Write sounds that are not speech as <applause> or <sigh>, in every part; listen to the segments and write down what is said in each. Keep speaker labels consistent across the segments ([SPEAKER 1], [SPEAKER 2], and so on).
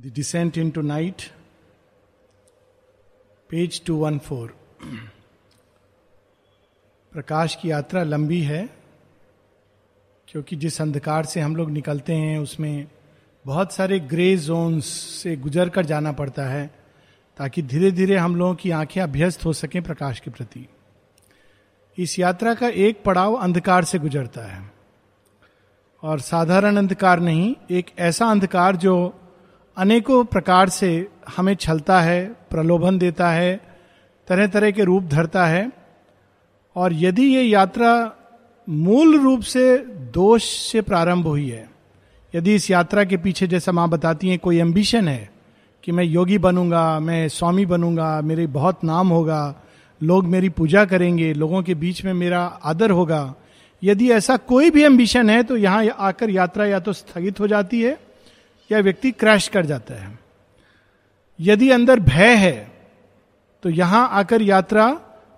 [SPEAKER 1] The Descent into Night, page 214 प्रकाश की यात्रा लंबी है क्योंकि जिस अंधकार से हम लोग निकलते हैं उसमें बहुत सारे ग्रे जोन्स से गुजर कर जाना पड़ता है ताकि धीरे धीरे हम लोगों की आँखें अभ्यस्त हो सकें प्रकाश के प्रति। इस यात्रा का एक पड़ाव अंधकार से गुजरता है। और साधारण अंधकार नहीं एक ऐसा अंधकार जो अनेकों प्रकार से हमें छलता है, प्रलोभन देता है तरह तरह के रूप धरता है। और यदि ये यात्रा मूल रूप से दोष से प्रारंभ हुई है, यदि इस यात्रा के पीछे जैसा माँ बताती हैं, कोई एम्बिशन है कि मैं योगी बनूँगा, मैं स्वामी बनूँगा, मेरे बहुत नाम होगा, लोग मेरी पूजा करेंगे, लोगों के बीच में मेरा आदर होगा, यदि ऐसा कोई भी एम्बिशन है तो यहाँ आकर यात्रा या तो स्थगित हो जाती है या व्यक्ति क्रैश कर जाता है। यदि अंदर भय है तो यहाँ आकर यात्रा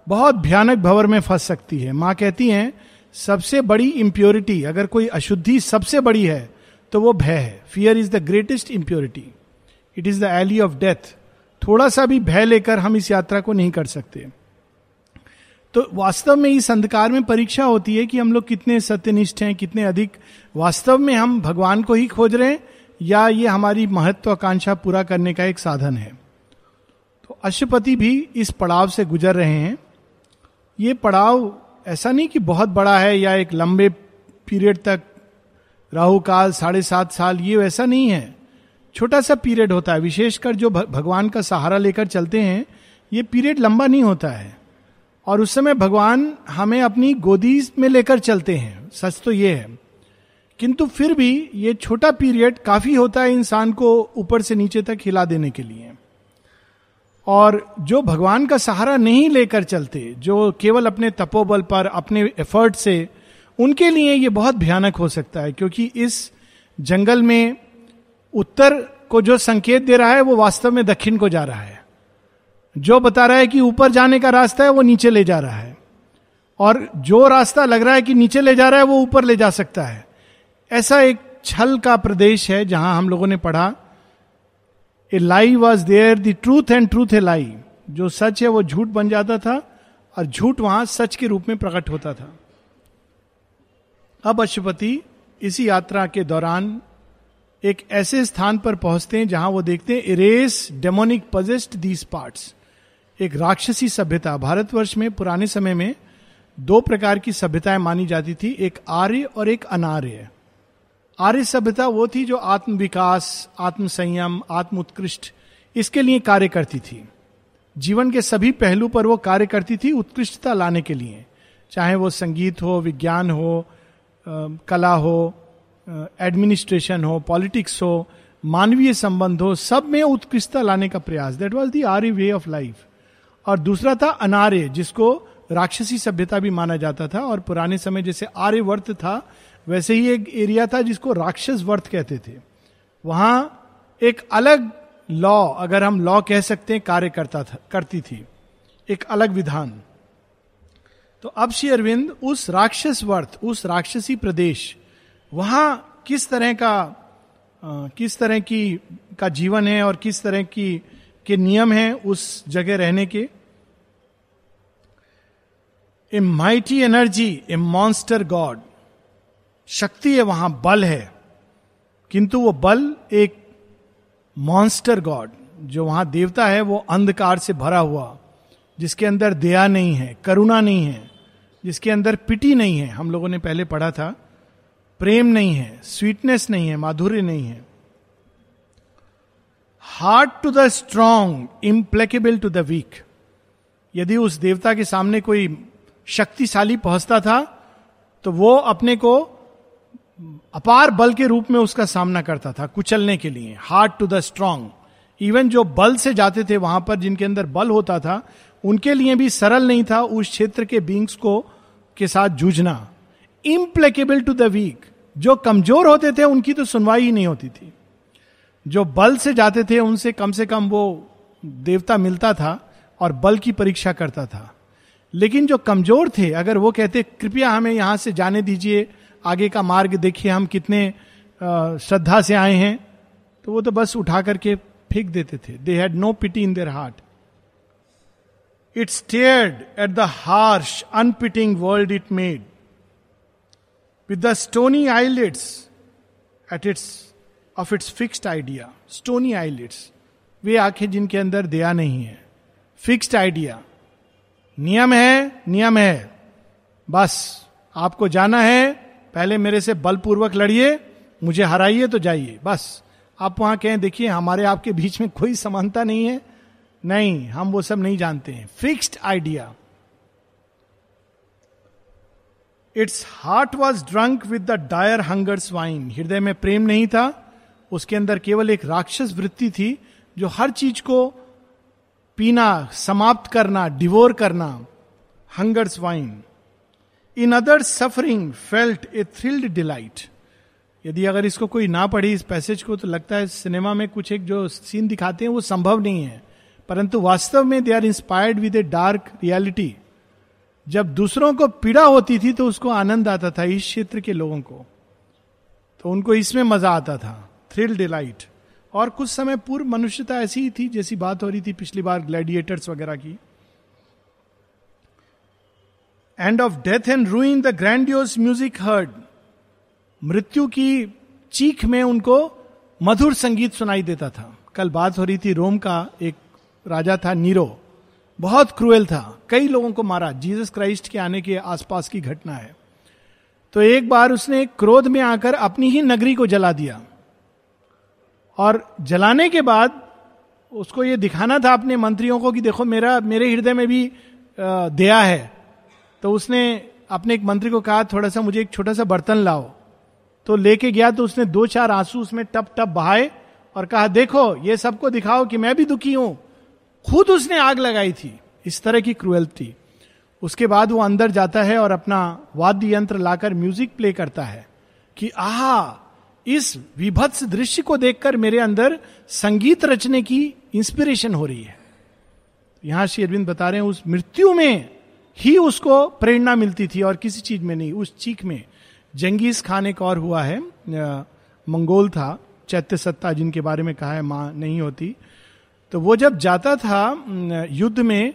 [SPEAKER 1] बहुत भयानक भवर में फंस सकती है। माँ कहती हैं, सबसे बड़ी इंप्योरिटी अगर कोई अशुद्धि सबसे बड़ी है तो वो भय है। Fear is the greatest impurity it is the ally of death थोड़ा सा भी भय लेकर हम इस यात्रा को नहीं कर सकते। तो वास्तव में इस अंधकार में परीक्षा होती है कि हम लोग कितने सत्यनिष्ठ हैं, कितने अधिक। वास्तव में हम भगवान को ही खोज रहे हैं या ये हमारी महत्वाकांक्षा पूरा करने का एक साधन है। तो अशुपति भी इस पड़ाव से गुजर रहे हैं। ये पड़ाव ऐसा नहीं कि बहुत बड़ा है या एक लंबे पीरियड तक, राहु काल, साढ़े सात साल, ये वैसा नहीं है। छोटा सा पीरियड होता है, विशेषकर जो भगवान का सहारा लेकर चलते हैं, ये पीरियड लंबा नहीं होता है। और उस समय भगवान हमें अपनी गोदी में लेकर चलते हैं, सच तो ये है। किंतु फिर भी ये छोटा पीरियड काफ़ी होता है इंसान को ऊपर से नीचे तक हिला देने के लिए। और जो भगवान का सहारा नहीं लेकर चलते, जो केवल अपने तपोबल पर, अपने एफर्ट से, उनके लिए ये बहुत भयानक हो सकता है, क्योंकि इस जंगल में उत्तर को जो संकेत दे रहा है, वो वास्तव में दक्षिण को जा रहा है। जो बता रहा है कि ऊपर जाने का रास्ता है, वो नीचे ले जा रहा है। और जो रास्ता लग रहा है कि नीचे ले जा रहा है, वो ऊपर ले जा सकता है। ऐसा एक छल का प्रदेश है जहाँ हम लोगों ने पढ़ा, a lie was there, the truth and truth a lie. जो सच है वो झूठ बन जाता था और झूठ वहाँ सच के रूप में प्रकट होता था। अब अशुपति इसी यात्रा के दौरान एक ऐसे स्थान पर पहुँचते हैं जहाँ वो देखते हैं, a race demonic possessed these parts. एक राक्षसी सभ्यता। भारतवर्ष में, पुराने समय में दो प्रकार की सभ्यताएँ मानी जाती थी, एक आर्य और एक अनार्य। आर्य सभ्यता वो थी जो आत्म विकास आत्म संयम आत्म उत्कृष्ट इसके लिए कार्य करती थी। जीवन के सभी पहलू पर वो कार्य करती थी उत्कृष्टता लाने के लिए। चाहे वो संगीत हो, विज्ञान हो कला हो एडमिनिस्ट्रेशन हो पॉलिटिक्स हो, मानवीय संबंध हो, सब में उत्कृष्टता लाने का प्रयास। That was the Arya way of life और दूसरा था अनार्य, जिसको राक्षसी सभ्यता भी माना जाता था और पुराने समय जैसे आर्यवर्त था वैसे ही एक एरिया था जिसको राक्षस वर्थ कहते थे। वहाँ एक अलग लॉ, अगर हम लॉ कह सकते हैं, कार्य करता था, करती थी। एक अलग विधान। तो अब श्री अरविंद उस राक्षस वर्थ उस राक्षसी प्रदेश, वहाँ किस तरह का किस तरह की, का जीवन है और किस तरह की, के नियम है उस जगह रहने के? A mighty energy a monster god शक्ति है, वहाँ बल है। किंतु वो बल एक मॉन्स्टर गॉड जो वहाँ देवता है, वो अंधकार से भरा हुआ, जिसके अंदर दया नहीं है, करुणा नहीं है, जिसके अंदर पिटी नहीं है। हम लोगों ने पहले पढ़ा था, प्रेम नहीं है स्वीटनेस नहीं है, माधुर्य नहीं है। Hard to the strong implacable to the weak यदि उस देवता के सामने कोई शक्तिशाली पहुँचता था तो वो अपने को अपार बल के रूप में उसका सामना करता था कुचलने के लिए hard to the strong even जो बल से जाते थे वहाँ पर जिनके अंदर बल होता था, उनके लिए भी सरल नहीं था उस क्षेत्र के बींग्स को, के साथ जूझना। इम्प्लेकेबल टू द वीक जो कमज़ोर होते थे, उनकी तो सुनवाई ही नहीं होती थी। जो बल से जाते थे, उनसे कम से कम वो देवता मिलता था और बल की परीक्षा करता था। लेकिन जो कमज़ोर थे, अगर वो कहते, कृपया हमें यहाँ से जाने दीजिए आगे का मार्ग देखिए हम कितने श्रद्धा से आए हैं। तो वो तो बस उठा करके फेंक देते थे। They had no pity in their heart it stared at the harsh unpitying world it made with the stony eyelids at its of its fixed idea stony eyelids वे आँखें जिनके अंदर दया नहीं है। फिक्स्ड आइडिया नियम है नियम है। बस, आपको जाना है पहले मेरे से बलपूर्वक लड़िए, मुझे हराइए तो जाइए। बस। आप वहाँ कहें, देखिए, हमारे आपके बीच में कोई समानता नहीं है। नहीं, हम वो सब नहीं जानते हैं। Fixed idea its heart was drunk with the dire hunger's wine हृदय में प्रेम नहीं था। उसके अंदर केवल एक राक्षस वृत्ति थी, जो हर चीज़ को पीना, समाप्त करना, डिवोर करना। Hunger's wine in other suffering felt a thrilled delight यदि अगर इसको कोई ना पढ़ी इस पैसेज को तो लगता है सिनेमा में कुछ एक जो सीन दिखाते हैं, वो संभव नहीं है। परंतु वास्तव में they are inspired with a dark reality जब दूसरों को पीड़ा होती थी तो उसको आनंद आता था इस क्षेत्र के लोगों को। तो उनको इसमें मज़ा आता था। थ्रिल डिलाइट और कुछ समय पूर्व मनुष्यता ऐसी ही थी, जैसी बात हो रही थी पिछली बार ग्लैडिएटर्स वगैरह की। And of death and ruin the grandiose music heard मृत्यु की चीख में उनको मधुर संगीत सुनाई देता था। कल बात हो रही थी रोम का एक राजा था, नीरो। बहुत क्रूएल था। कई लोगों को मारा। जीसस क्राइस्ट के आने के आसपास की घटना है। तो एक बार उसने क्रोध में आकर अपनी ही नगरी को जला दिया। और जलाने के बाद उसको ये दिखाना था अपने मंत्रियों को कि देखो मेरा, मेरे हृदय में भी दया है। तो उसने अपने एक मंत्री को कहा, थोड़ा सा मुझे एक छोटा सा बर्तन लाओ। तो लेके गया तो उसने दो चार आँसू उसमें टप टप बहाए और कहा, देखो, ये सबको दिखाओ कि मैं भी दुखी हूँ। खुद उसने आग लगाई थी। इस तरह की क्रुएल्टी। उसके बाद वो अंदर जाता है और अपना वाद्य यंत्र लाकर म्यूज़िक प्ले करता है कि, आहा, इस विभत्स दृश्य को देखकर मेरे अंदर संगीत रचने की इंस्पिरेशन हो रही है। यहाँ श्री अरविंद बता रहे हैं, उस मृत्यु में ही उसको प्रेरणा मिलती थी और किसी चीज़ में नहीं, उस चीख में। जंगीज खान एक और हुआ है मंगोल था, चैत्य सत्ता जिनके बारे में कहा है, माँ नहीं होती। तो वो जब जाता था युद्ध में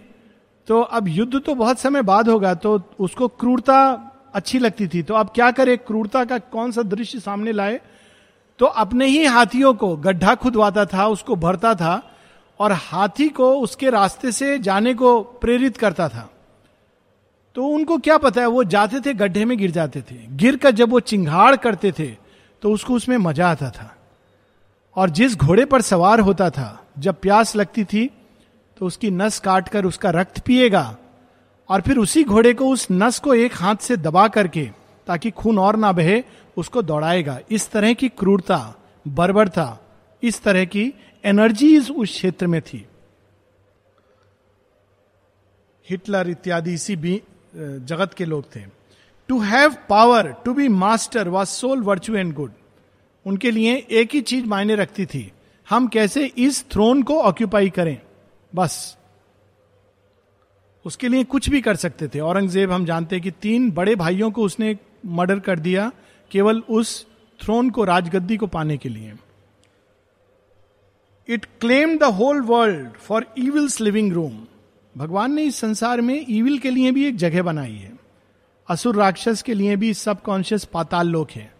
[SPEAKER 1] तो अब युद्ध तो बहुत समय बाद होगा तो उसको क्रूरता अच्छी लगती थी। तो अब क्या करे, क्रूरता का कौन सा दृश्य सामने लाए? तो अपने ही हाथियों को, गड्ढा खुदवाता था, उसको भरता था, और हाथी को उसके रास्ते से जाने को प्रेरित करता था। तो उनको क्या पता है, वो जाते थे, गड्ढे में गिर जाते थे। गिर कर जब वो चिंगाड़ करते थे तो उसको उसमें मज़ा आता था। और जिस घोड़े पर सवार होता था, जब प्यास लगती थी तो उसकी नस काट कर उसका रक्त पिएगा, और फिर उसी घोड़े को उस नस को एक हाथ से दबा करके, ताकि खून और ना बहे, उसको दौड़ाएगा। इस तरह की क्रूरता बर्बरता इस तरह की एनर्जीज उस क्षेत्र में थी। हिटलर इत्यादि, इसी जगत के लोग थे। To have power to be master was sole virtue and good उनके लिए एक ही चीज़ मायने रखती थी, हम कैसे इस थ्रोन को ऑक्यूपाई करें? बस। उसके लिए कुछ भी कर सकते थे। औरंगज़ेब, हम जानते हैं कि तीन बड़े भाइयों को उसने मर्डर कर दिया, केवल उस थ्रोन को, राजगद्दी को पाने के लिए। It claim the whole world for evil's living room भगवान ने इस संसार में ईविल के लिए भी एक जगह बनाई है। असुर राक्षस के लिए भी सबकॉन्शियस पाताल लोक है।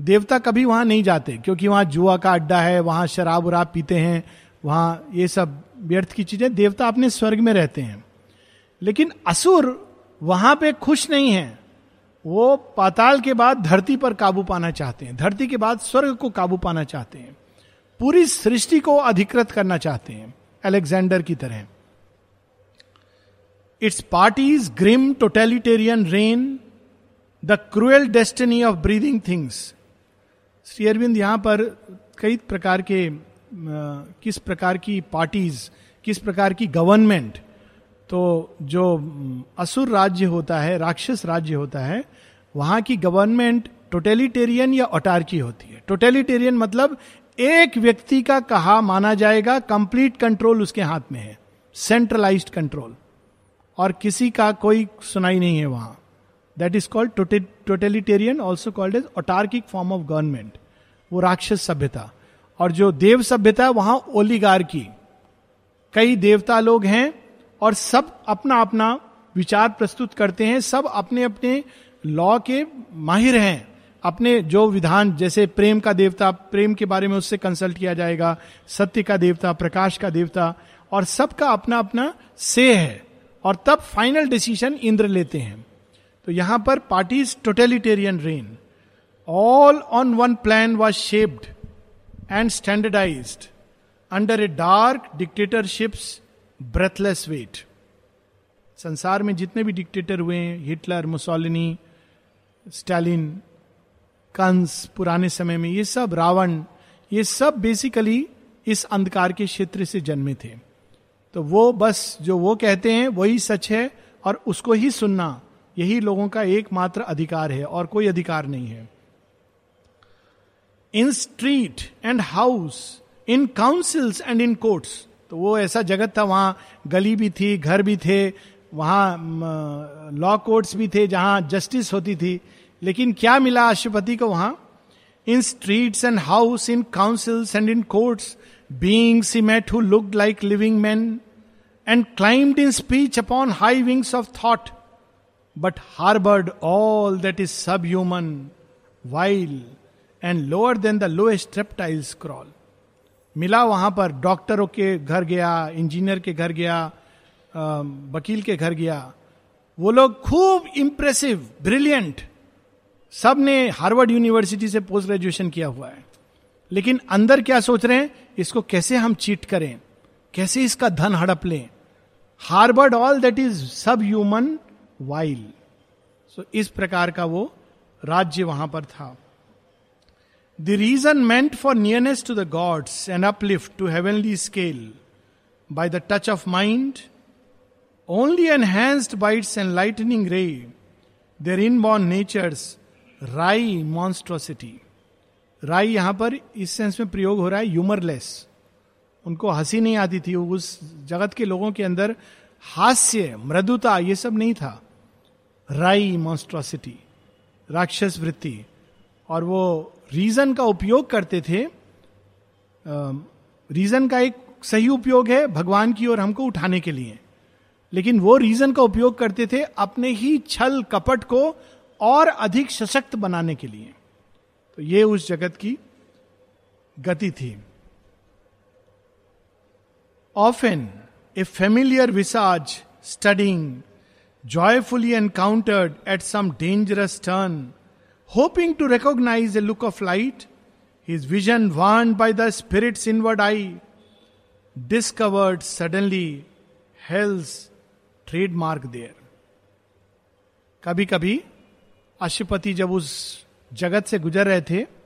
[SPEAKER 1] देवता कभी वहाँ नहीं जाते, क्योंकि वहाँ जुआ का अड्डा है, वहाँ शराब उराब पीते हैं, वहाँ ये सब व्यर्थ की चीज़ें देवता अपने स्वर्ग में रहते हैं। लेकिन असुर वहाँ पे खुश नहीं है। वो पाताल के बाद धरती पर काबू पाना चाहते हैं, धरती के बाद स्वर्ग को काबू पाना चाहते हैं। पूरी सृष्टि को अधिकृत करना चाहते हैं अलेक्जेंडर की तरह। Its parties grim totalitarian reign the cruel destiny of breathing things Shri Aurobindo यहाँ पर कई प्रकार के किस प्रकार की पार्टीज़ किस प्रकार की गवर्नमेंट तो जो असुर राज्य होता है, राक्षस राज्य होता है, वहाँ की गवर्नमेंट टोटेलिटेरियन या ऑटार्की होती है। टोटेलिटेरियन मतलब एक व्यक्ति का कहा माना जाएगा कंप्लीट कंट्रोल उसके हाथ में है। सेंट्रलाइज्ड कंट्रोल और किसी का कोई सुनाई नहीं है वहाँ। That is called totalitarian also called as autarkic form of government वो राक्षस सभ्यता। और जो देव सभ्यता है, वहाँ ओलीगार की कई देवता लोग हैं और सब अपना अपना विचार प्रस्तुत करते हैं, सब अपने अपने लॉ के माहिर हैं। अपने जो विधान, जैसे प्रेम का देवता, प्रेम के बारे में उससे कंसल्ट किया जाएगा, सत्य का देवता, प्रकाश का देवता, और सबका अपना अपना से है। और तब फाइनल डिसीज़न इंद्र लेते हैं। तो यहाँ पर parties totalitarian reign all on one plan was shaped and standardize under a dark dictatorship's breathless weight संसार में जितने भी डिक्टेटर हुए हैं हिटलर मुसोलिनी स्टैलिन कंस पुराने समय में, ये सब रावण ये सब बेसिकली इस अंधकार के क्षेत्र से जन्मे थे। तो वो बस जो वो कहते हैं, वही सच है और उसको ही सुनना, यही लोगों का एकमात्र अधिकार है और कोई अधिकार नहीं है। In street and house, in councils and in courts तो वो ऐसा जगत था, वहाँ गली भी थी, घर भी थे, वहाँ लॉ कोर्ट्स भी थे, जहाँ जस्टिस होती थी। लेकिन क्या मिला अशुपति को वहाँ? In streets and house, in councils and in courts see met who look like living man and climbed in speech upon high wings of thought but harboured all that is sub human vile and lower than the lowest reptile's crawl मिला वहाँ पर डॉक्टरों के घर गया engineer के घर गया वकील के घर गया। वो लोग खूब इंप्रेसिव ब्रिलियंट सबने हार्वर्ड यूनिवर्सिटी से पोस्ट ग्रेजुएशन किया हुआ है। लेकिन अंदर क्या सोच रहे हैं? इसको कैसे हम चीट करें? कैसे इसका धन हड़प लें? Harboured all that is sub human vile. So इस प्रकार का वो राज्य वहाँ पर था। The reason meant for nearness to the gods and uplift to heavenly scale by the touch of mind only enhanced by its lightning ray there in born natures राई मॉन्स्ट्रोसिटी राई यहाँ पर इस सेंस में प्रयोग हो रहा है यूमरलेस उनको हँसी नहीं आती थी उस जगत के लोगों के अंदर हास्य, मृदुता, ये सब नहीं था। राई मॉन्स्ट्रोसिटी राक्षस वृत्ति। और वो रीजन का उपयोग करते थे। रीजन का एक सही उपयोग है भगवान की ओर हमको उठाने के लिए। लेकिन वो रीजन का उपयोग करते थे अपने ही छल कपट को और अधिक सशक्त बनाने के लिए। तो ये उस जगत की गति थी। Often a familiar visage studying joyfully encountered at some dangerous turn hoping to recognise a look of light his vision warned by the spirit's inward eye discovered suddenly hell's trademark there कभी कभी अशुपति जब उस जगत से गुजर रहे थे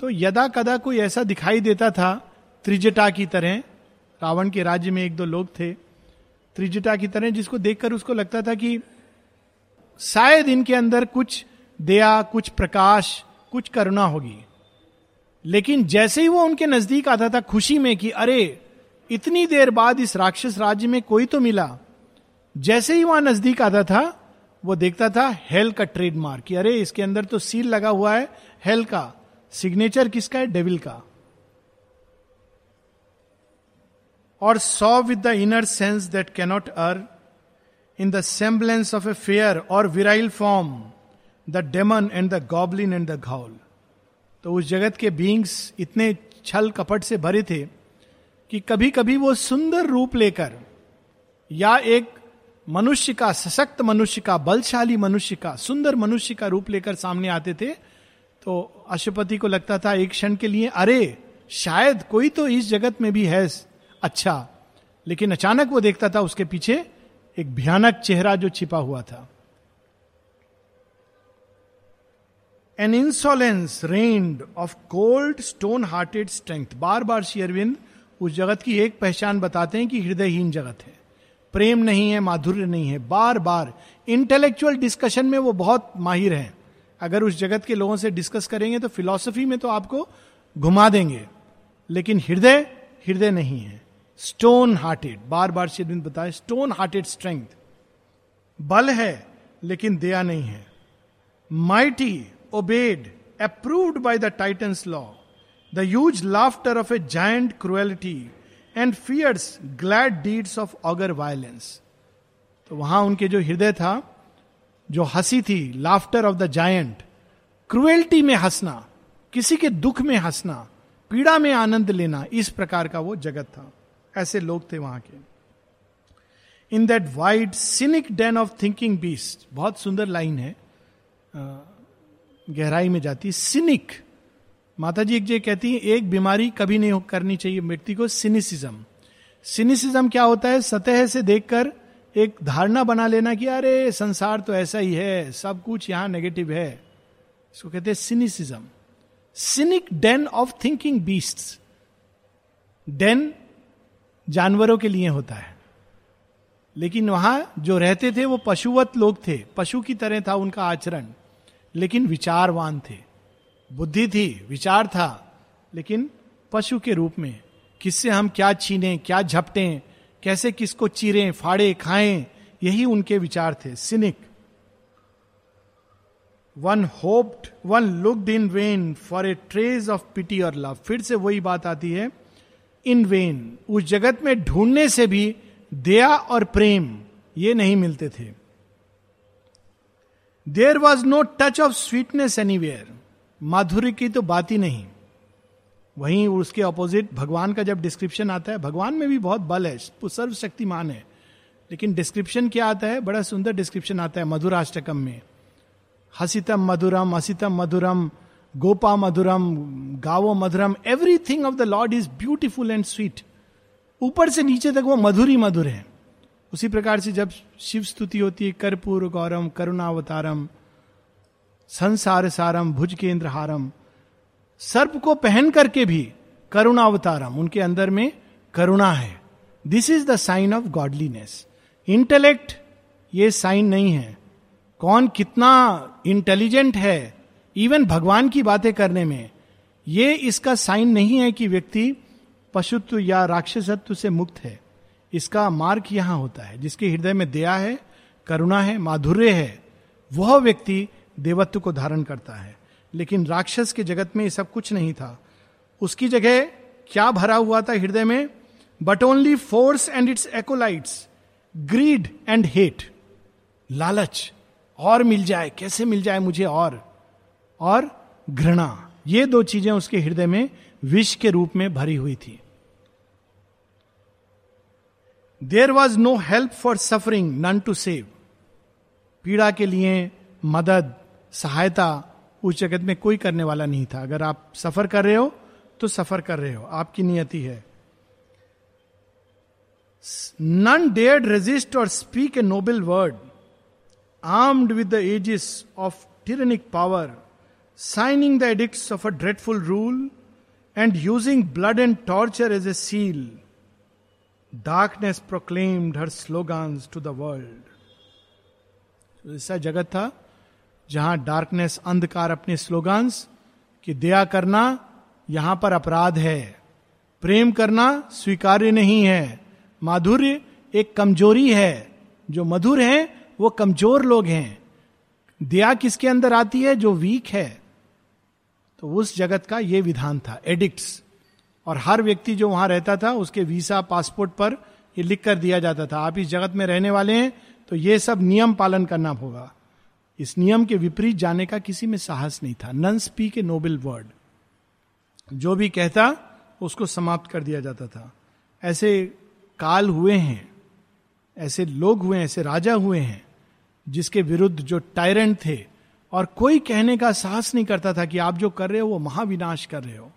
[SPEAKER 1] तो यदा कदा कोई ऐसा दिखाई देता था, त्रिजटा की तरह, रावण के राज्य में एक दो लोग थे, त्रिजटा की तरह, जिसको देखकर उसको लगता था कि शायद इनके अंदर कुछ दया, कुछ प्रकाश, कुछ करुणा होगी। लेकिन जैसे ही वो उनके नज़दीक आता था खुशी में कि, अरे, इतनी देर बाद इस राक्षस राज्य में कोई तो मिला। जैसे ही वहाँ नज़दीक आता था वो देखता था हेल का ट्रेडमार्क अरे इसके अंदर तो सील लगा हुआ है हेल का। सिग्नेचर किसका है? डेविल का। और saw with the inner sense that cannot err in the semblance of a fair और virile form the demon and the goblin and the ghoul तो उस जगत के बींग्स इतने छल कपट से भरे थे कि कभी कभी वो सुंदर रूप लेकर या एक मनुष्य का, सशक्त मनुष्य का, बलशाली मनुष्य का, सुंदर मनुष्य का रूप लेकर सामने आते थे तो अशुपति को लगता था एक क्षण के लिए, अरे, शायद कोई तो इस जगत में भी है। अच्छा लेकिन अचानक वो देखता था उसके पीछे एक भयानक चेहरा जो छिपा हुआ था। An insolent red of cold stone hearted strength बार बार शेयरविंद उस जगत की एक पहचान बताते हैं कि हृदयहीन जगत है। प्रेम नहीं है, माधुर्य नहीं है। बार बार इंटेलेक्चुअल डिस्कशन में वो बहुत माहिर हैं। अगर उस जगत के लोगों से डिस्कस करेंगे तो फिलॉसफी में तो आपको घुमा देंगे। लेकिन हृदय हृदय नहीं है। स्टोन हार्टेड बार बार शेरविंद बताए स्टोन हार्टेड स्ट्रेंथ बल है, लेकिन दया नहीं है। Mighty obeyed approved by the Titan's law the huge laughter of a giant cruelty and fierce glad deeds of ogre violence तो वहाँ उनके जो हृदय था, जो हँसी थी laughter of the giant cruelty में हंसना, किसी के दुख में हंसना, पीड़ा में आनंद लेना, इस प्रकार का वो जगत था। ऐसे लोग थे वहाँ के। In that wide cynic den of thinking beast बहुत सुंदर लाइन है गहराई में जाती सिनिक माता जी एक जो कहती है, एक बीमारी कभी नहीं करनी चाहिए व्यक्ति को, सिनिसिज्म। सिनिसिज्म क्या होता है? सतह से देखकर एक धारणा बना लेना कि अरे, संसार तो ऐसा ही है, सब कुछ यहाँ नेगेटिव है। इसको कहते हैं cynicism. Cynic den of thinking beast den जानवरों के लिए होता है। लेकिन वहाँ जो रहते थे, वो पशुवत लोग थे। पशु की तरह था उनका आचरण, लेकिन विचारवान थे। बुद्धि थी, विचार था, लेकिन पशु के रूप में किससे हम क्या छीने, क्या झपटे, कैसे किसको चीरें, फाड़े, खाएँ, यही उनके विचार थे, cynic. One hoped one looked in vain for a trace of pity और लव फिर से वही बात आती है इन वेन उस जगत में ढूँढने से भी दया और प्रेम, ये नहीं मिलते थे। There was no touch of sweetness anywhere माधुर्य की तो बात ही नहीं। वहीं उसके ऑपोजिट भगवान का जब डिस्क्रिप्शन आता है, भगवान में भी बहुत बल है सर्वशक्तिमान है। लेकिन डिस्क्रिप्शन क्या आता है? बड़ा सुंदर डिस्क्रिप्शन आता है मधुराष्टकम में। हसितम मधुरम, असितम मधुरम, गोपा मधुरम, गावो मधुरम everything of the Lord is beautiful and sweet ऊपर से नीचे तक वो मधुर ही मधुर है। उसी प्रकार से जब शिव स्तुति होती है, कर्पूर गौरम, करुणावतारम संसार सारम भुज केंद्र हारम सर्प को पहन करके भी करुणावतारम, उनके अंदर में करुणा है। This is the sign of godliness intellect ये साइन नहीं है। कौन कितना इंटेलिजेंट है इवन भगवान की बातें करने में, ये इसका साइन नहीं है कि व्यक्ति पशुत्व या राक्षसत्व से मुक्त है। इसका मार्ग यहाँ होता है, जिसके हृदय में दया है, करुणा है, माधुर्य है। वह व्यक्ति देवत्व को धारण करता है। लेकिन राक्षस के जगत में ये सब कुछ नहीं था। उसकी जगह क्या भरा हुआ था हृदय में? But only force and its acolytes greed and hate लालच, और मिल जाए, कैसे मिल जाए मुझे और? और घृणा। ये दो चीज़ें उसके हृदय में विष के रूप में भरी हुई थी। There was no help for suffering none to save पीड़ा के लिए मदद सहायता उस जगत में कोई करने वाला नहीं था। अगर आप सफ़र कर रहे हो तो सफ़र कर रहे हो। आपकी नियति है। नन डेयर्ड रेजिस्ट और speak a noble word armed with the aegis of tyrannic power signing the edicts of a dreadful rule and using blood and torture as a seal darkness proclaimed her slogans to the world ऐसा जगत था जहाँ darkness अंधकार अपने स्लोगान्स कि दया करना यहाँ पर अपराध है। प्रेम करना स्वीकार्य नहीं है। माधुर्य एक कमज़ोरी है। जो मधुर है, वो कमज़ोर लोग हैं। दया किसके अंदर आती है? जो वीक है। तो उस जगत का यह विधान था एडिक्ट्स और हर व्यक्ति जो वहाँ रहता था, उसके वीसा पासपोर्ट पर ये लिख कर दिया जाता था, आप इस जगत में रहने वाले हैं तो ये सब नियम पालन करना होगा। इस नियम के विपरीत जाने का किसी में साहस नहीं था। None speak a noble word जो भी कहता, उसको समाप्त कर दिया जाता था। ऐसे काल हुए हैं, ऐसे लोग हुए ऐसे राजा हुए हैं, जिसके विरुद्ध जो टायरेंट थे, और कोई कहने का साहस नहीं करता था कि आप जो कर रहे हो, वो महाविनाश कर रहे हो।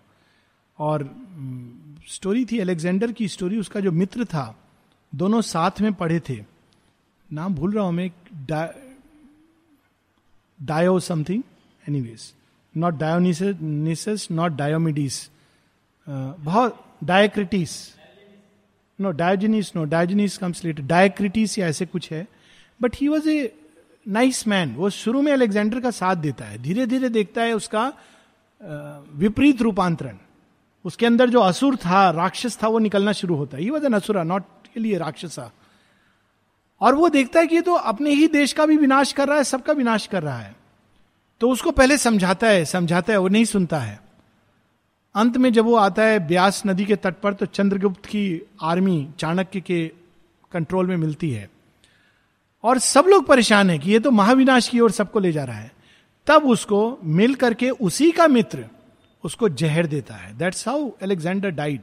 [SPEAKER 1] और स्टोरी थी अलेक्जेंडर की स्टोरी उसका जो मित्र था, दोनों साथ में पढ़े थे। नाम भूल रहा हूँ मैं Dio something anyways not Dionysus not Diomedes बहुत डायक्रिटिस no Diogenes no Diogenes comes डायक्रिटिस या ऐसे कुछ है. But he was a nice man वो शुरू में अलेक्जेंडर का साथ देता है. धीरे धीरे देखता है उसका विपरीत रूपांतरण. उसके अंदर जो असुर था, राक्षस था, वो निकलना शुरू होता है. He was an asura not के लिए राक्षसा. और वो देखता है कि ये तो अपने ही देश का भी विनाश कर रहा है, सबका विनाश कर रहा है। तो उसको पहले समझाता है समझाता है, वो नहीं सुनता है। अंत में जब वो आता है ब्यास नदी के तट पर तो चंद्रगुप्त की आर्मी चाणक्य के कंट्रोल में मिलती है। और सब लोग परेशान है कि ये तो महाविनाश की ओर सबको ले जा रहा है। तब उसको मिल करके उसी का मित्र उसको जहर देता है। दैट्स हाउ एलेक्जेंडर डाइड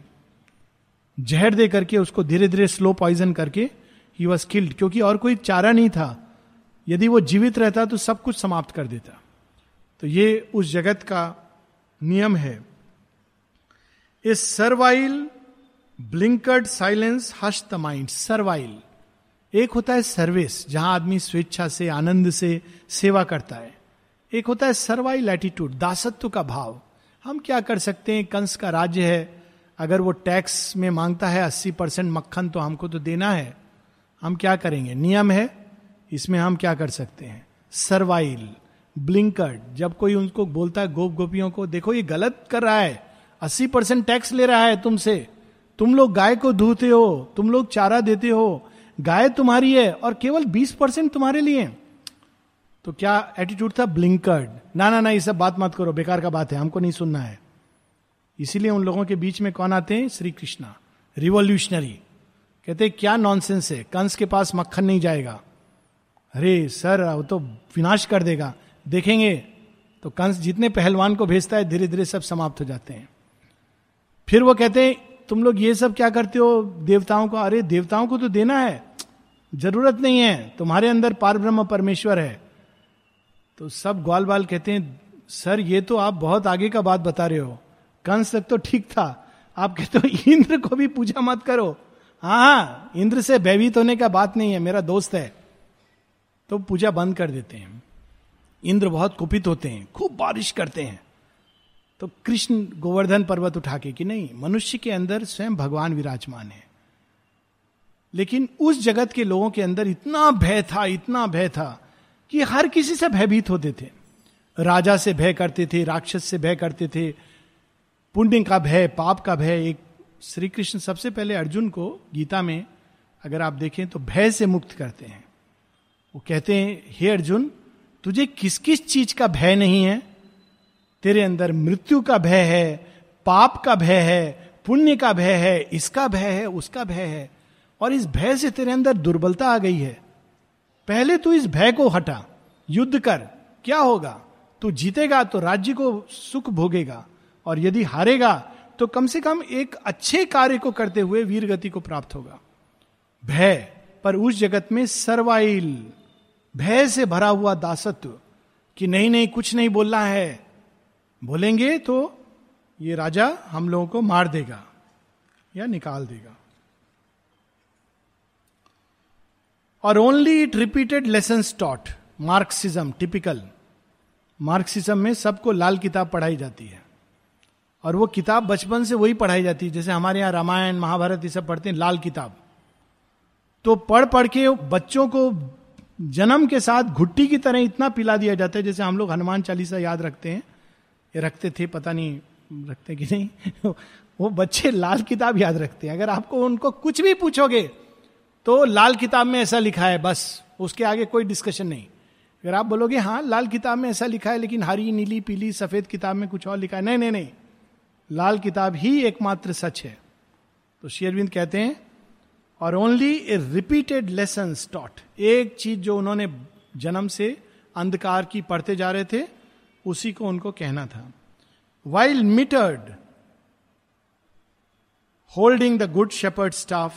[SPEAKER 1] जहर दे करके उसको धीरे धीरे स्लो पॉइजन करके ही वॉज़ किल्ड क्योंकि और कोई चारा नहीं था। यदि वो जीवित रहता तो सब कुछ समाप्त कर देता। तो ये उस जगत का नियम है। इस servile, blinkered silence hush the mind, servile. एक होता है सर्विस, जहाँ आदमी स्वेच्छा से, आनंद से सेवा करता है। एक होता है सर्वाइल एटीट्यूड, दासत्व का भाव। हम क्या कर सकते हैं? कंस का राज्य है। अगर वो टैक्स में माँगता है अस्सी परसेंट मक्खन तो हमको तो देना है। हम क्या करेंगे? नियम है, इसमें हम क्या कर सकते हैं? सर्वाइल ब्लिंकर्ड जब कोई उनको बोलता है गोप गोपियों को, देखो ये गलत कर रहा है, अस्सी परसेंट टैक्स ले रहा है तुमसे, तुम लोग गाय को धोते हो, तुम लोग चारा देते हो, गाय तुम्हारी है और केवल बीस परसेंट तुम्हारे लिए तो क्या एटीट्यूड था? ब्लिंकर्ड ना ना ना, ये सब बात मत करो, बेकार का बात है, हमको नहीं सुनना है। इसीलिए उन लोगों के बीच में कौन आते हैं? श्री कृष्णा, रिवोल्यूशनरी। कहते, क्या नॉनसेंस है? कंस के पास मक्खन नहीं जाएगा. अरे, सर, वो तो विनाश कर देगा। देखेंगे। तो कंस जितने पहलवान को भेजता है धीरे धीरे सब समाप्त हो जाते हैं। फिर वो कहते हैं, तुम लोग ये सब क्या करते हो देवताओं को? अरे, देवताओं को तो देना है। ज़रूरत नहीं है। तुम्हारे अंदर पार ब्रह्म परमेश्वर है। तो सब ग्वाल बाल कहते हैं, सर, ये तो आप बहुत आगे का बात बता रहे हो। कंस तक तो ठीक था। आप कहते हो, इंद्र को भी पूजा मत करो। हाँ हाँ इंद्र से भयभीत होने का बात नहीं है, मेरा दोस्त है। तो पूजा बंद कर देते हैं। इंद्र बहुत कुपित होते हैं, खूब बारिश करते हैं। तो कृष्ण गोवर्धन पर्वत उठा के कि नहीं, मनुष्य के अंदर स्वयं भगवान विराजमान है। लेकिन उस जगत के लोगों के अंदर इतना भय था, इतना भय था कि हर किसी से भयभीत होते थे। राजा से भय करते थे, राक्षस से भय करते थे। पुण्य का भय, पाप का भय, एक श्री कृष्ण सबसे पहले अर्जुन को गीता में, अगर आप देखें तो भय से मुक्त करते हैं। वो कहते हैं, हे अर्जुन, तुझे किस किस चीज़ का भय नहीं है? तेरे अंदर मृत्यु का भय है, पाप का भय है, पुण्य का भय है, इसका भय है, उसका भय है, और इस भय से तेरे अंदर दुर्बलता आ गई है। पहले तू इस भय को हटा, युद्ध कर, क्या होगा? तू जीतेगा तो राज्य को सुख भोगेगा, और यदि हारेगा तो कम से कम एक अच्छे कार्य को करते हुए वीर गति को प्राप्त होगा। भय, पर उस जगत में सर्वाइल, भय से भरा हुआ दासत्व कि नहीं नहीं, कुछ नहीं बोलना है। बोलेंगे तो ये राजा हम लोगों को मार देगा या निकाल देगा। और only it repeated lesson taught Marxism typical Marxism में सबको लाल किताब पढ़ाई जाती है। और वो किताब बचपन से वही पढ़ाई जाती है। जैसे हमारे यहाँ रामायण, महाभारत, ये सब पढ़ते हैं, लाल किताब। तो पढ़ पढ़ के बच्चों को जन्म के साथ घुट्टी की तरह इतना पिला दिया जाता है, जैसे हम लोग हनुमान चालीसा याद रखते हैं। ये रखते थे, पता नहीं रखते कि नहीं। <laughs> वो बच्चे लाल किताब याद रखते हैं। अगर आपको उनको कुछ भी पूछोगे तो लाल किताब में ऐसा लिखा है, बस। उसके आगे कोई डिस्कशन नहीं। अगर आप बोलोगे हाँ लाल किताब में ऐसा लिखा है, लेकिन हरी, नीली, पीली, सफ़ेद किताब में कुछ और लिखा है। नहीं नहीं नहीं। लाल किताब ही एकमात्र सच है। तो शेयरविंद कहते हैं, और only a repeated lesson taught एक चीज़ जो उन्होंने जन्म से अंधकार की पढ़ते जा रहे थे, उसी को उनको कहना था। While mitred holding the good shepherd staff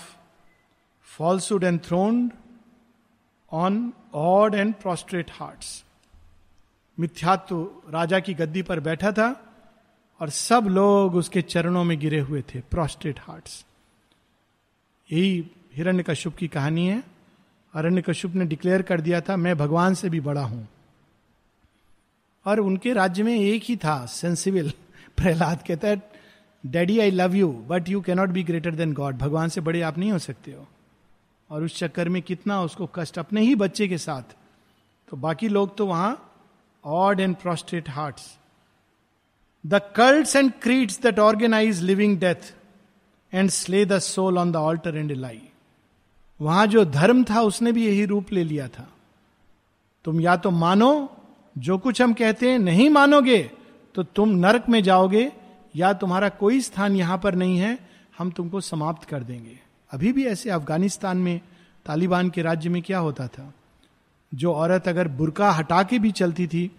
[SPEAKER 1] falsehood and enthroned on awed and prostrate hearts. मिथ्यात्व राजा की गद्दी पर बैठा था और सब लोग उसके चरणों में गिरे हुए थे प्रोस्टेट हार्ट्स यही हिरण्य कश्यप की कहानी है। अरण्य कश्यप ने डिक्लेयर कर दिया था, मैं भगवान से भी बड़ा हूँ। और उनके राज्य में एक ही था सेंसिबल <laughs> प्रहलाद कहता है daddy I love you but you cannot be greater than God भगवान से बड़े आप नहीं हो सकते हो। और उस चक्कर में कितना उसको कष्ट, अपने ही बच्चे के साथ। तो बाकी लोग तो वहाँ awed and prostrate heart the cult and creeds that organise living death and slay the soul on the altar and lie वहाँ जो धर्म था, उसने भी यही रूप ले लिया था। तुम या तो मानो जो कुछ हम कहते हैं नहीं मानोगे तो तुम नरक में जाओगे, या तुम्हारा कोई स्थान यहाँ पर नहीं है, हम तुमको समाप्त कर देंगे। अभी भी ऐसे अफ़गानिस्तान में, तालिबान के राज्य में क्या होता था? जो औरत अगर बुरका हटा के भी चलती थी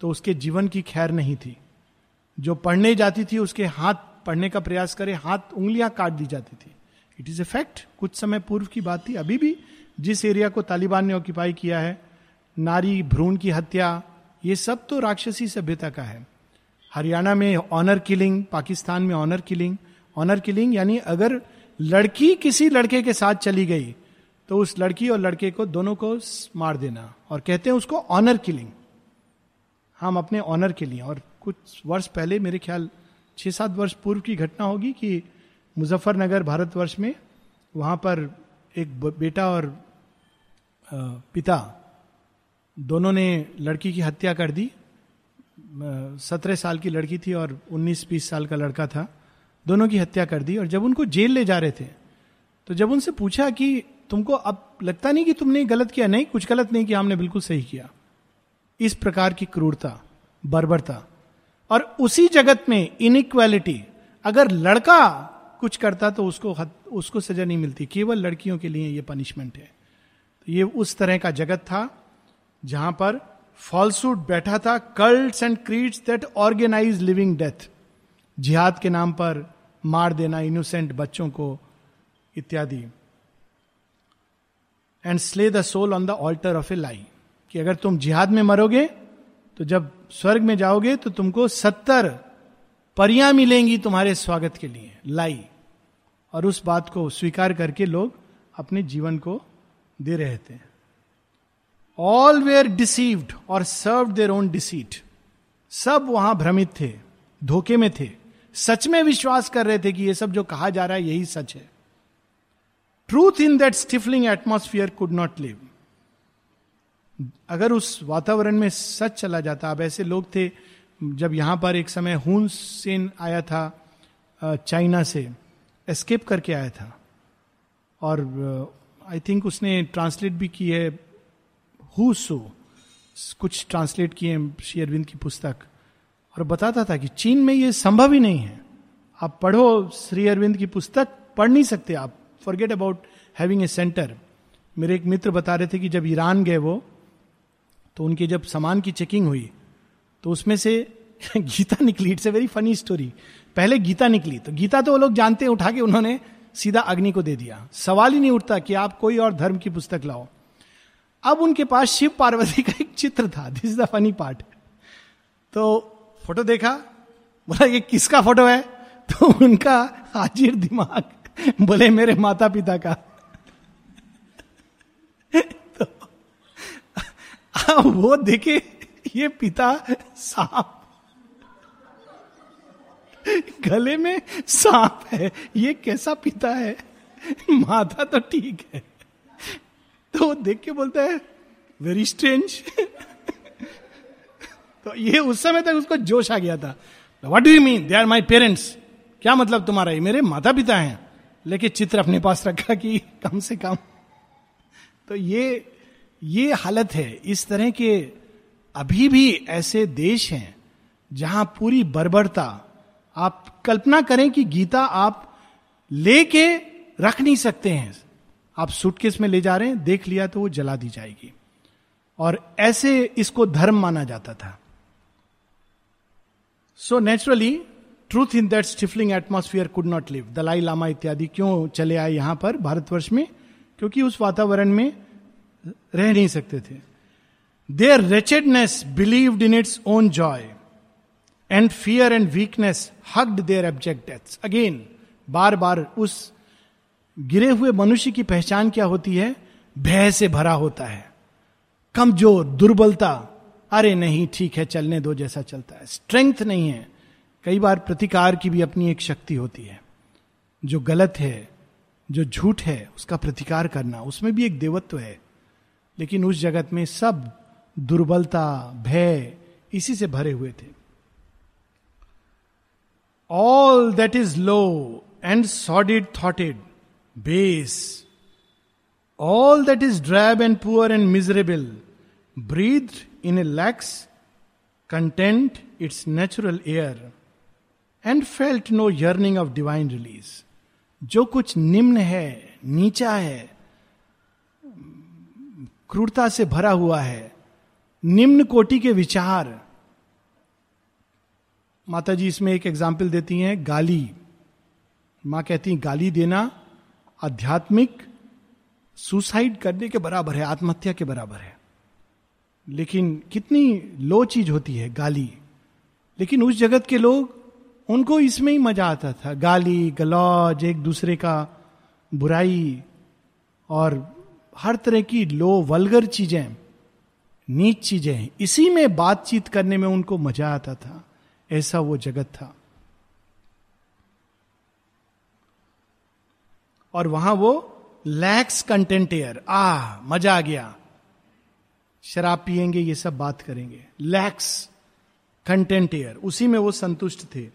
[SPEAKER 1] तो उसके जीवन की खैर नहीं थी। जो पढ़ने जाती थी, उसके हाथ पढ़ने का प्रयास करे, हाथ उंगलियाँ काट दी जाती थी। इट इज़ ए फैक्ट कुछ समय पूर्व की बात थी। अभी भी जिस एरिया को तालिबान ने ऑक्यूपाई किया है, नारी भ्रूण की हत्या, ये सब तो राक्षसी सभ्यता का है। हरियाणा में ऑनर किलिंग पाकिस्तान में ऑनर किलिंग ऑनर किलिंग यानी अगर लड़की किसी लड़के के साथ चली गई तो उस लड़की और लड़के को दोनों को मार देना। और कहते हैं उसको ऑनर किलिंग हम अपने ऑनर के लिए, और कुछ वर्ष पहले मेरे ख्याल छह सात वर्ष पूर्व की घटना होगी कि मुजफ्फरनगर भारतवर्ष में वहाँ पर एक बेटा और पिता दोनों ने लड़की की हत्या कर दी। सत्रह साल की लड़की थी और उन्नीस बीस साल का लड़का था। दोनों की हत्या कर दी और जब उनको जेल ले जा रहे थे तो जब उनसे पूछा कि तुमको अब लगता नहीं कि तुमने गलत किया? नहीं, कुछ गलत नहीं किया, हमने बिल्कुल सही किया। इस प्रकार की क्रूरता, बर्बरता और उसी जगत में इनइक्वालिटी अगर लड़का कुछ करता तो उसको उसको सजा नहीं मिलती। केवल लड़कियों के लिए यह पनिशमेंट है। तो ये उस तरह का जगत था जहाँ पर फॉल्सूट बैठा था cult and creeds that organise living death जिहाद के नाम पर मार देना इनोसेंट बच्चों को, इत्यादि। And slay the soul on the altar of a lie कि अगर तुम जिहाद में मरोगे तो जब स्वर्ग में जाओगे तो तुमको सत्तर परियाँ मिलेंगी तुम्हारे स्वागत के लिए, लाई। और उस बात को स्वीकार करके लोग अपने जीवन को दे रहे थे। ऑल वेयर डिसीव्ड और सर्व देर ओन डिसीट सब वहाँ भ्रमित थे, धोखे में थे। सच में विश्वास कर रहे थे कि ये सब जो कहा जा रहा है यही सच है। Truth in that stifling atmosphere could not live अगर उस वातावरण में सच चला जाता, अब ऐसे लोग थे, जब यहाँ पर एक समय हुन सेन आया था चाइना से, एस्केप करके आया था। और आई थिंक उसने ट्रांसलेट भी की है हु सो, कुछ ट्रांसलेट किए श्री अरविंद की पुस्तक। और बताता था कि चीन में ये संभव ही नहीं है। आप पढ़ो श्री अरविंद की पुस्तक, पढ़ नहीं सकते आप। Forget about having a centre मेरे एक मित्र बता रहे थे कि जब ईरान गए वो तो उनके जब सामान की चेकिंग हुई तो उसमें से <laughs> गीता निकली। It's a very funny story पहले गीता निकली तो गीता तो वो लोग जानते हैं, उठा के उन्होंने सीधा अग्नि को दे दिया। सवाल ही नहीं उठता कि आप कोई और धर्म की पुस्तक लाओ। अब उनके पास शिव पार्वती का एक चित्र था। This is the funny part तो फ़ोटो देखा, बोला, ये किसका फ़ोटो है? तो उनका हाजिर दिमाग, बोले, मेरे माता पिता का। वो देखे, ये पिता सांप। गले में सांप है, ये कैसा पिता है? माता तो ठीक है। तो वो देख के बोलता है वेरी स्ट्रेंज तो ये उस समय तक उसको जोश आ गया था। What do you mean they are my parents क्या मतलब तुम्हारा? ये मेरे माता पिता हैं। लेकिन चित्र अपने पास रखा कि कम से कम। तो ये ये हालत है, इस तरह के अभी भी ऐसे देश हैं जहाँ पूरी बर्बरता, आप कल्पना करें कि गीता आप लेके रख नहीं सकते हैं। आप सूटकेस में ले जा रहे हैं, देख लिया तो वो जला दी जाएगी। और ऐसे इसको धर्म माना जाता था। So naturally truth in that stifling atmosphere could not live Dalai Lama इत्यादि क्यों चले आए यहाँ पर भारतवर्ष में? क्योंकि उस वातावरण में रह नहीं सकते थे। Their wretchedness believed in its own joy and fear and weakness hugged their abject deaths again बार बार उस गिरे हुए मनुष्य की पहचान क्या होती है? भय से भरा होता है। कमज़ोर, दुर्बलता, अरे नहीं, ठीक है, चलने दो जैसा चलता है। स्ट्रेंथ नहीं है। कई बार प्रतिकार की भी अपनी एक शक्ति होती है। जो गलत है, जो झूठ है, उसका प्रतिकार करना, उसमें भी एक देवत्व है। लेकिन उस जगत में सब दुर्बलता, भय इसी से भरे हुए थे। All that is low and sordid थॉटेड base all that is drab and poor and miserable breathe in a lax content its natural air and felt no yearning of divine release जो कुछ निम्न है, नीचा है क्रूरता से भरा हुआ है। निम्न कोटि के विचार। माता जी इसमें एक एग्ज़ाम्पल देती हैं, गाली। माँ कहती हैं, गाली देना आध्यात्मिक सुसाइड करने के बराबर है, आत्महत्या के बराबर है। लेकिन कितनी लो चीज़ होती है, गाली। लेकिन उस जगत के लोग, उनको इसमें ही मज़ा आता था। गाली, गलौज, एक दूसरे का बुराई और हर तरह की लो, वलगर चीज़ें, नीच चीज़ें इसी में बातचीत करने में उनको मज़ा आता था। ऐसा वो जगत था। और वहाँ वो लैक्स कंटेंट एयर आ, मज़ा आ गया। शराब पिएँगे ये सब बात करेंगे। लैक्स कंटेंट एयर उसी में वो संतुष्ट थे।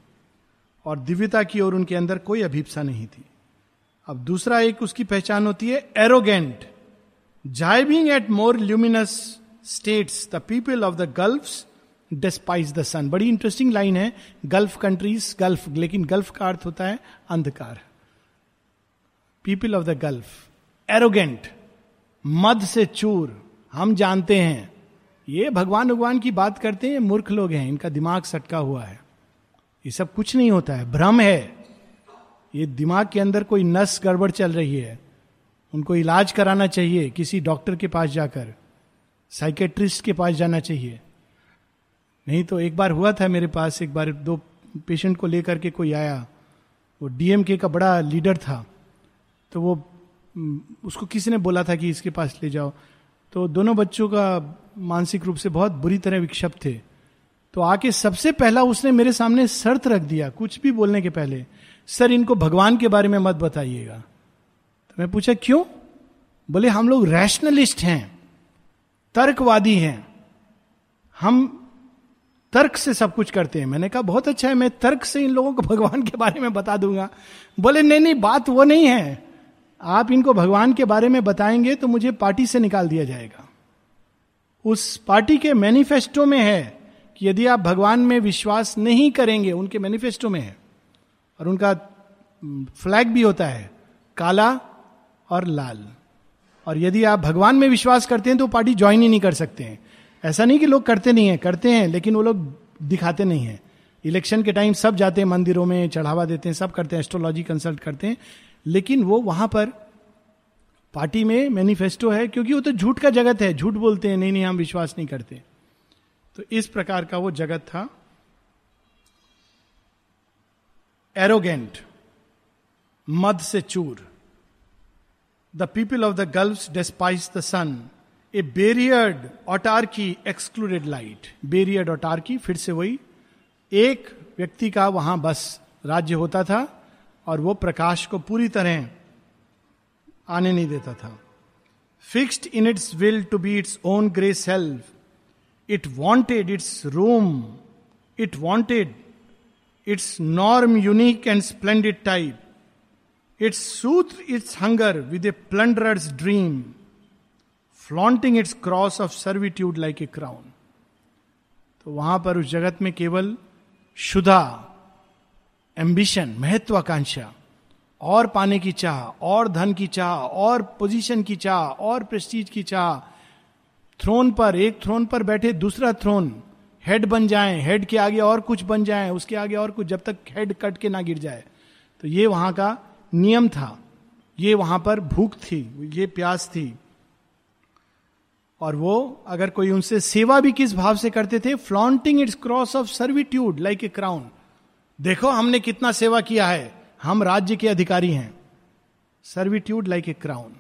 [SPEAKER 1] और दिव्यता की ओर उनके अंदर कोई अभिप्सा नहीं थी। अब दूसरा एक उसकी पहचान होती है arrogant jibing at more luminous states the people of the gulf despise the sun बड़ी इंटरेस्टिंग लाइन है गल्फ कंट्रीज़ गल्फ लेकिन गल्फ का अर्थ होता है अंधकार। People of the gulf arrogant मद से चूर, हम जानते हैं। ये भगवान भगवान की बात करते हैं, मूर्ख लोग हैं, इनका दिमाग सटका हुआ है। ये सब कुछ नहीं होता है, भ्रम है। ये दिमाग के अंदर कोई नस गड़बड़ चल रही है। उनको इलाज कराना चाहिए, किसी डॉक्टर के पास जाकर, साइकेट्रिस्ट के पास जाना चाहिए। नहीं तो एक बार हुआ था मेरे पास, एक बार दो पेशेंट को लेकर के कोई आया, वो डीएमके का बड़ा लीडर था तो वो उसको किसी ने बोला था कि इसके पास ले जाओ? तो दोनों बच्चों का मानसिक रूप से बहुत बुरी तरह विक्षिप्त थे। तो आके सबसे पहला उसने मेरे सामने शर्त रख दिया, कुछ भी बोलने के पहले। सर, इनको भगवान के बारे में मत बताइएगा। तो मैं पूछा, क्यों? बोले, हम लोग रैशनलिस्ट हैं, तर्कवादी हैं। हम तर्क से सब कुछ करते हैं। मैंने कहा, बहुत अच्छा है, मैं तर्क से इन लोगों को <laughs> भगवान के बारे में बता दूँगा। बोले, नहीं नहीं, बात वो नहीं है। आप इनको भगवान के बारे में बताएँगे तो मुझे पार्टी से निकाल दिया जाएगा। उस पार्टी के मैनिफेस्टो में है कि यदि आप भगवान में विश्वास नहीं करेंगे, उनके मैनिफेस्टो में है। और उनका फ्लैग भी होता है, काला और लाल। और यदि आप भगवान में विश्वास करते हैं तो पार्टी ज्वाइन ही नहीं कर सकते हैं। ऐसा नहीं कि लोग करते नहीं है, करते हैं, लेकिन वो लोग दिखाते नहीं है। इलेक्शन के टाइम सब जाते हैं मंदिरों में, चढ़ावा देते हैं, सब करते हैं, एस्ट्रोलॉजी कंसल्ट करते हैं। लेकिन वो वहाँ पर पार्टी में मैनिफेस्टो है, क्योंकि वो तो झूठ का जगत है। झूठ बोलते हैं, नहीं नहीं, हम विश्वास नहीं करते। तो इस प्रकार का वो जगत था। एरोगेंट, मद से चूर। The people of the gulf despise the sun a barriered autarchy excluded light barriered autarchy फिर से वही, एक व्यक्ति का वहाँ बस राज्य होता था और वो प्रकाश को पूरी तरह आने नहीं देता था। Fixed in its will to be its own grey self it wanted its room it wanted its norm unique and splendid type its sooth its hunger with a plunder's dream flaunting its cross of servitude like a crown तो वहाँ पर उस जगत में केवल शुदा ambition महत्वाकांक्षा, और पाने की चाह, और धन की चाह, और पोजीशन की चाह, और प्रेस्टीज की चाह थ्रोन पर, एक थ्रोन पर बैठे दूसरा थ्रोन हेड बन जाए हेड के आगे और कुछ बन जाए, उसके आगे और कुछ, जब तक हेड कट के ना गिर जाए। तो ये वहाँ का नियम था। ये वहाँ पर भूख थी, ये प्यास थी। और वो, अगर कोई उनसे सेवा भी किस भाव से करते थे flaunting its cross of servitude like a crown देखो, हमने कितना सेवा किया है। हम राज्य के अधिकारी हैं। Servitude like a crown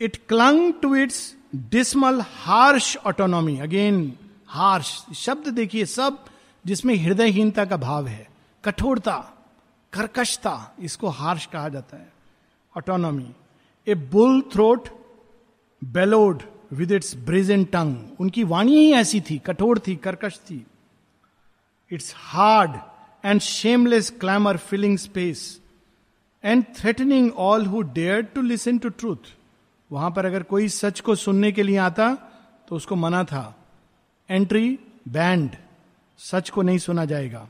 [SPEAKER 1] it clung to its dismal harsh autonomy again harsh शब्द देखिए सब, जिसमें हृदयहीनता का भाव है। कठोरता, कर्कशता, इसको हार्श कहा जाता है। Autonomy a bull throat bellowed with its brazen tongue उनकी वाणी ही ऐसी थी, कठोर थी, कर्कश थी। Its hard and shameless clamour filling space and threatening all who dare to listen to truth वहाँ पर अगर कोई सच को सुनने के लिए आता तो उसको मना था। एंट्री बैंड सच को नहीं सुना जाएगा।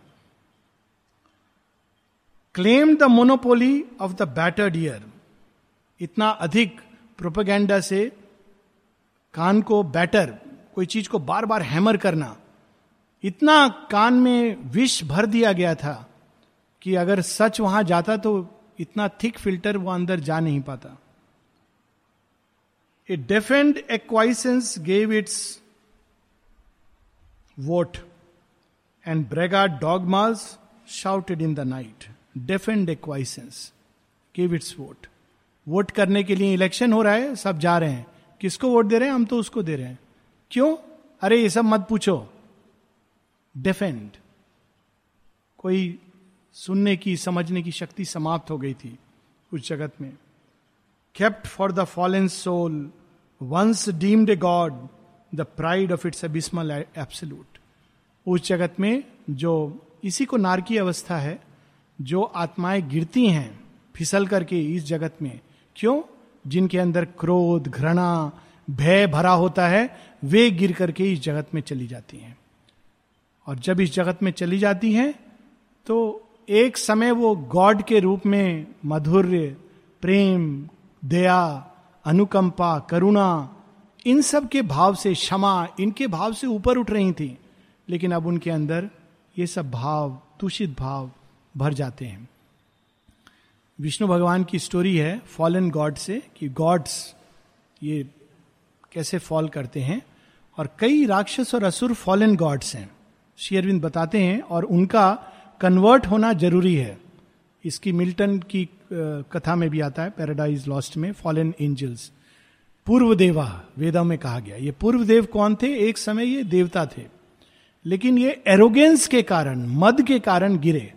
[SPEAKER 1] Claimed the monopoly of the battered ear इतना अधिक प्रोपेगेंडा से कान को बैटर कोई चीज़ को बार बार हैमर करना, इतना कान में विष भर दिया गया था कि अगर सच वहाँ जाता तो इतना थिक फ़िल्टर वो अंदर जा नहीं पाता। A deafened acquiescence gave its vote and braggart dogmas shouted in the night deafened acquiescence gave its vote vote करने के लिए इलेक्शन हो रहा है, सब जा रहे हैं। किसको वोट दे रहे हैं? हम तो उसको दे रहे हैं। क्यों? अरे ये सब मत पूछो। डिफेंड कोई सुनने की, समझने की शक्ति समाप्त हो गई थी उस जगत में। Kept for the fallen soul once deemed a god the pride of its abysmal absolute उस जगत में जो इसी को नारकी अवस्था है जो आत्माएँ गिरती हैं फिसल करके इस जगत में, क्यों? जिनके अंदर क्रोध, घृणा, भय भरा होता है, वे गिर करके इस जगत में चली जाती हैं। और जब इस जगत में चली जाती हैं तो एक समय वो गॉड के रूप में मधुर्य, प्रेम, दया, अनुकंपा, करुणा, इन सब के भाव से, क्षमा, इनके भाव से ऊपर उठ रही थी। लेकिन अब उनके अंदर ये सब भाव, दूषित भाव भर जाते हैं। विष्णु भगवान की स्टोरी है फॉल फॉलन गॉड से कि गॉड्स ये कैसे फॉल करते हैं और कई राक्षस और असुर फॉल फॉलन गॉड्स हैं शेयरविंद बताते हैं और उनका कन्वर्ट होना ज़रूरी है। इसकी मिल्टन की कथा में भी आता है पैराडाइज लॉस्ट में फॉल फॉलन एंजल्स पूर्व देवा वेदा में कहा गया, ये पूर्व देव कौन थे? एक समय ये देवता थे। लेकिन ये एरोगेंस के कारण, मद के कारण गिरे।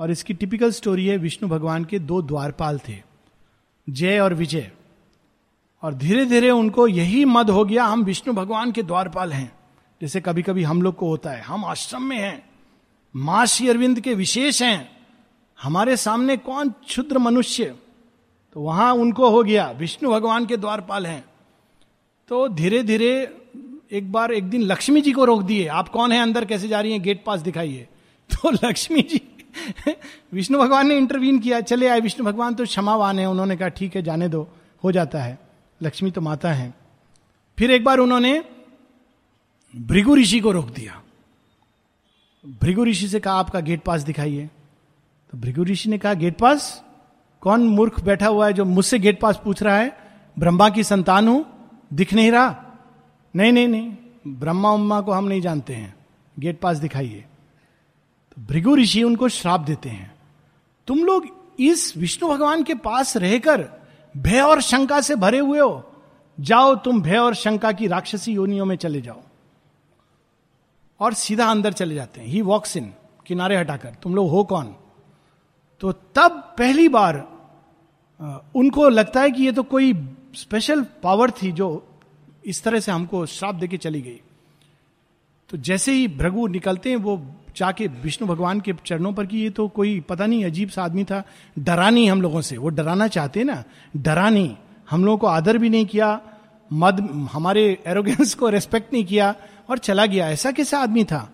[SPEAKER 1] और इसकी टिपिकल स्टोरी है, विष्णु भगवान के दो द्वारपाल थे, जय और विजय। और धीरे धीरे उनको यही मद हो गया, हम विष्णु भगवान के द्वारपाल हैं। जैसे कभी कभी हम लोग को होता है, हम आश्रम में हैं, माँ श्री अरविंद के विशेष हैं, हमारे सामने कौन क्षुद्र मनुष्य? तो वहाँ उनको हो गया, विष्णु भगवान के द्वारपाल हैं। तो धीरे धीरे एक बार एक दिन लक्ष्मी जी को रोक दिए, आप कौन है अंदर, कैसे जा रही हैं, गेट पास दिखाइए। <laughs> तो लक्ष्मी जी <laughs> विष्णु भगवान ने इंटरवीन किया, चले आए विष्णु भगवान तो क्षमावान है। उन्होंने कहा, ठीक है, जाने दो, हो जाता है। लक्ष्मी तो माता है। फिर एक बार उन्होंने भृगु ऋषि को रोक दिया। भृगु ऋषि से कहा, आपका गेट पास दिखाइए। तो भृगु ऋषि ने कहा, गेट पास? कौन मूर्ख बैठा हुआ है जो मुझसे गेट पास पूछ रहा है? ब्रह्मा की संतान हूँ, दिख नहीं रहा? नहीं नहीं नहीं, ब्रह्मा उम्मा को हम नहीं जानते हैं। गेट पास दिखाइए। भृगु ऋषि उनको श्राप देते हैं। तुम लोग इस विष्णु भगवान के पास रहकर भय और शंका से भरे हुए हो। जाओ, तुम भय और शंका की राक्षसी योनियों में चले जाओ। और सीधा अंदर चले जाते हैं। ही वॉक्स इन किनारे हटाकर। तुम लोग हो कौन? तो तब पहली बार उनको लगता है कि ये तो कोई स्पेशल पावर थी जो इस तरह से हमको श्राप देके चली गई। तो जैसे ही भ्रगु निकलते हैं, वो जाके विष्णु भगवान के चरणों पर कि ये तो कोई पता नहीं, अजीब सा आदमी था। डरा नहीं हम लोगों से। वो डराना चाहते ना। डरा नहीं। हम लोगों को आदर भी नहीं किया। मद, हमारे एरोगेंस को रेस्पेक्ट नहीं किया और चला गया। ऐसा कैसा आदमी था?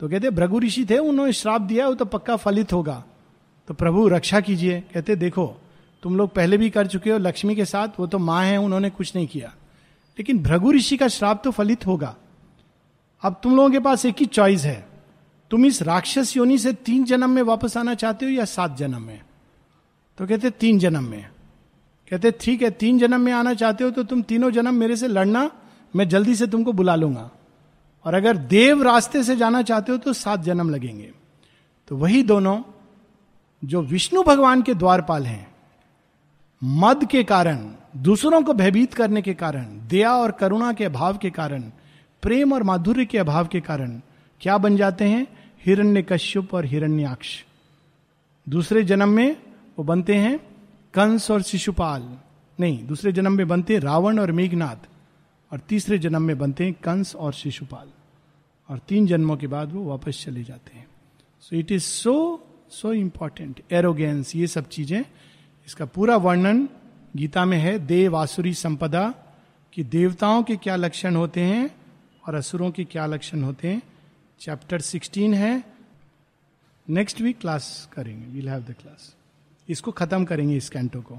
[SPEAKER 1] तो कहते, भृगु ऋषि थे, उन्होंने श्राप दिया, वो तो पक्का फलित होगा। तो प्रभु, रक्षा कीजिए। कहते, देखो, तुम लोग पहले भी कर चुके हो, लक्ष्मी के साथ, वो तो माँ है, उन्होंने कुछ नहीं किया। लेकिन भृगु ऋषि का श्राप तो फलित होगा। अब तुम लोगों के पास एक ही चॉइस है। तुम इस राक्षस योनि से तीन जन्म में वापस आना चाहते हो या सात जन्म में? तो कहते, तीन जन्म में। कहते, ठीक है, तीन जन्म में आना चाहते हो तो तुम तीनों जन्म मेरे से लड़ना, मैं जल्दी से तुमको बुला लूँगा। और अगर देव रास्ते से जाना चाहते हो तो सात जन्म लगेंगे। तो वही दोनों जो विष्णु भगवान के द्वारपाल हैं, मद के कारण, दूसरों को भयभीत करने के कारण, दया और करुणा के अभाव के कारण, प्रेम और माधुर्य के अभाव के कारण क्या बन जाते हैं? हिरण्य कश्यप और हिरण्याक्ष। दूसरे जन्म में वो बनते हैं कंस और शिशुपाल। नहीं, दूसरे जन्म में बनते हैं रावण और मेघनाथ और तीसरे जन्म में बनते हैं कंस और शिशुपाल। और तीन जन्मों के बाद वो वापस चले जाते हैं। So it is so so important arrogance ये सब चीज़ें। इसका पूरा वर्णन गीता में है देव आसुरी संपदा, कि देवताओं के क्या लक्षण होते हैं और असुरों के क्या लक्षण होते हैं। चैप्टर सिक्सटीन है। नेक्स्ट वीक क्लास करेंगे। वील हैव द क्लास इसको खत्म करेंगे इस कैंटो को।